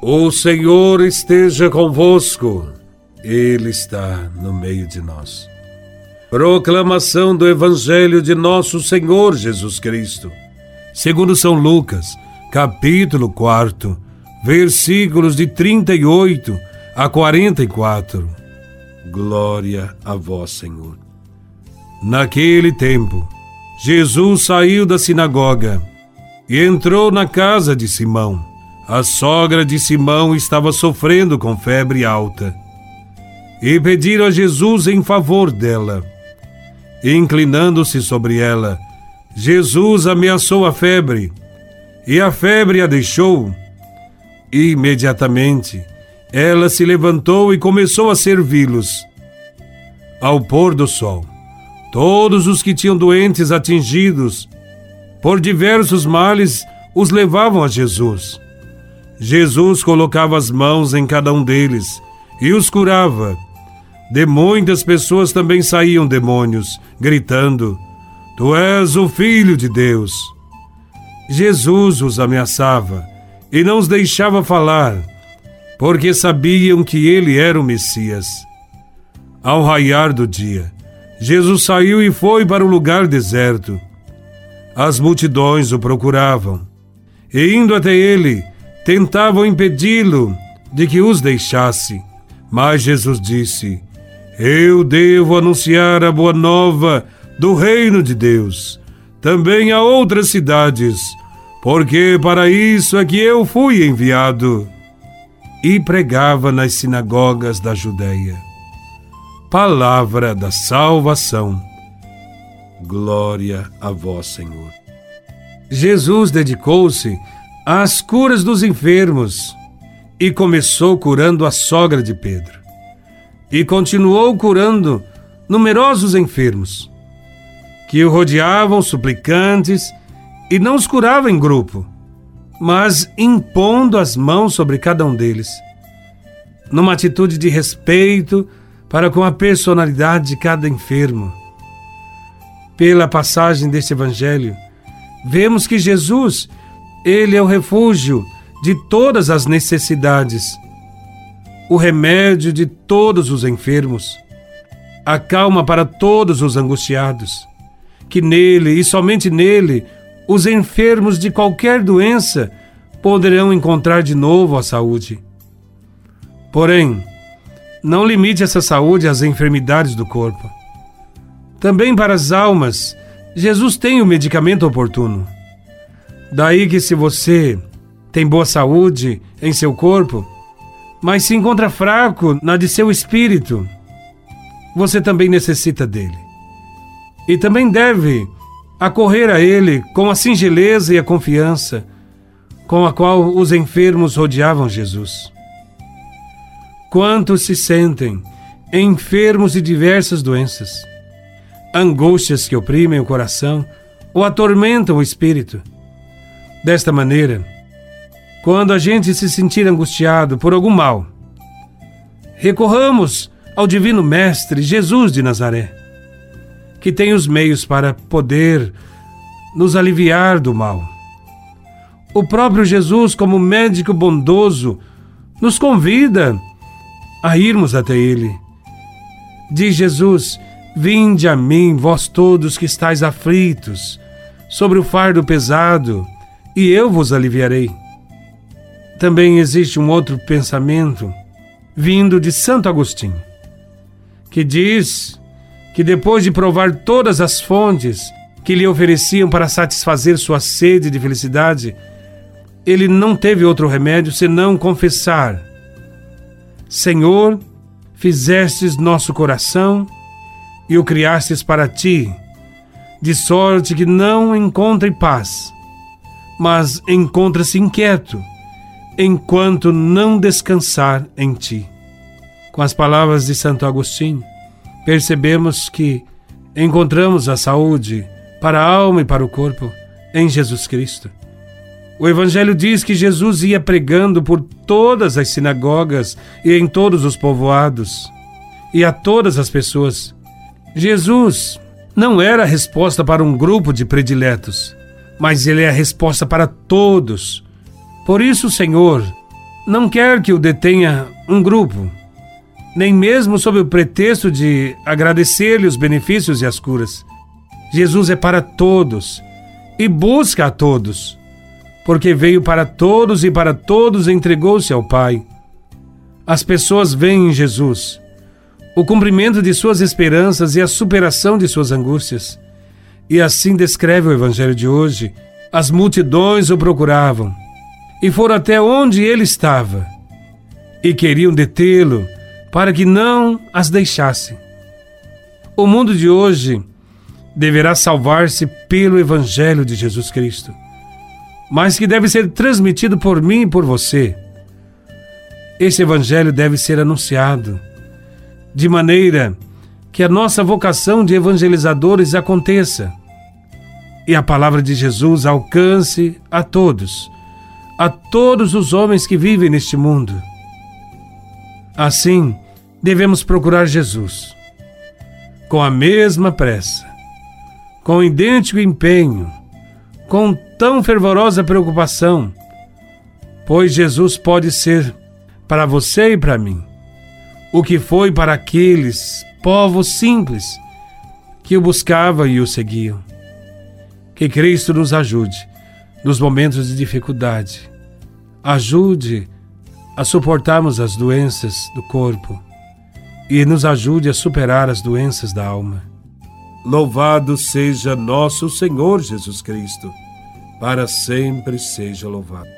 O Senhor esteja convosco, Ele está no meio de nós. Proclamação do Evangelho de Nosso Senhor Jesus Cristo, segundo São Lucas, capítulo 4, versículos de 38 a 44. Glória a Vós, Senhor. Naquele tempo, Jesus saiu da sinagoga e entrou na casa de Simão. A sogra de Simão estava sofrendo com febre alta. E pediram a Jesus em favor dela. Inclinando-se sobre ela, Jesus ameaçou a febre, e a febre a deixou. Imediatamente, ela se levantou e começou a servi-los. Ao pôr do sol, todos os que tinham doentes atingidos por diversos males os levavam a Jesus. Jesus colocava as mãos em cada um deles e os curava. De muitas pessoas também saíam demônios, gritando: Tu és o Filho de Deus. Jesus os ameaçava e não os deixava falar, porque sabiam que ele era o Messias. Ao raiar do dia, Jesus saiu e foi para o lugar deserto. As multidões o procuravam, e indo até ele, tentavam impedi-lo de que os deixasse. Mas Jesus disse: Eu devo anunciar a boa nova do reino de Deus, também a outras cidades, porque para isso é que eu fui enviado. E pregava nas sinagogas da Judéia. Palavra da salvação. Glória a vós, Senhor. Jesus dedicou-se às curas dos enfermos e começou curando a sogra de Pedro. E continuou curando numerosos enfermos, que o rodeavam suplicantes e não os curava em grupo, mas impondo as mãos sobre cada um deles, numa atitude de respeito para com a personalidade de cada enfermo. Pela passagem deste evangelho, vemos que Jesus ele é o refúgio de todas as necessidades, o remédio de todos os enfermos, a calma para todos os angustiados. Que nele e somente nele os enfermos de qualquer doença poderão encontrar de novo a saúde. Porém, não limite essa saúde às enfermidades do corpo. Também para as almas, Jesus tem o medicamento oportuno. Daí que se você tem boa saúde em seu corpo, mas se encontra fraco na de seu espírito, você também necessita dele. E também deve acorrer a ele com a singeleza e a confiança com a qual os enfermos rodeavam Jesus. Quantos se sentem enfermos de diversas doenças, angústias que oprimem o coração ou atormentam o espírito Desta maneira, quando a gente se sentir angustiado por algum mal, recorramos ao Divino Mestre Jesus de Nazaré, que tem os meios para poder nos aliviar do mal. O próprio Jesus, como médico bondoso, nos convida a irmos até Ele. Diz Jesus: Vinde a mim, vós todos que estáis aflitos, sobre o fardo pesado e eu vos aliviarei. Também existe um outro pensamento vindo de Santo Agostinho, que diz que depois de provar todas as fontes que lhe ofereciam para satisfazer sua sede de felicidade, ele não teve outro remédio senão confessar: Senhor, fizestes nosso coração e o criastes para ti, de sorte que não encontre paz mas encontra-se inquieto enquanto não descansar em ti. Com as palavras de Santo Agostinho, percebemos que encontramos a saúde para a alma e para o corpo em Jesus Cristo. O Evangelho diz que Jesus ia pregando por todas as sinagogas e em todos os povoados e a todas as pessoas. Jesus não era a resposta para um grupo de prediletos, mas Ele é a resposta para todos. Por isso, Senhor, não quer que o detenha um grupo, nem mesmo sob o pretexto de agradecer-lhe os benefícios e as curas. Jesus é para todos e busca a todos, porque veio para todos e para todos entregou-se ao Pai. As pessoas veem em Jesus o cumprimento de suas esperanças e a superação de suas angústias. E assim descreve o Evangelho de hoje. As multidões o procuravam e foram até onde ele estava e queriam detê-lo para que não as deixasse. O mundo de hoje deverá salvar-se pelo Evangelho de Jesus Cristo, mas que deve ser transmitido por mim e por você. Esse Evangelho deve ser anunciado, de maneira que a nossa vocação de evangelizadores aconteça e a palavra de Jesus alcance a todos, a todos os homens que vivem neste mundo. Assim, devemos procurar Jesus com a mesma pressa, com idêntico empenho, com tão fervorosa preocupação, pois Jesus pode ser para você e para mim o que foi para aqueles povos simples que o buscavam e o seguiam. Que Cristo nos ajude nos momentos de dificuldade. Ajude a suportarmos as doenças do corpo e nos ajude a superar as doenças da alma. Louvado seja nosso Senhor Jesus Cristo, para sempre seja louvado.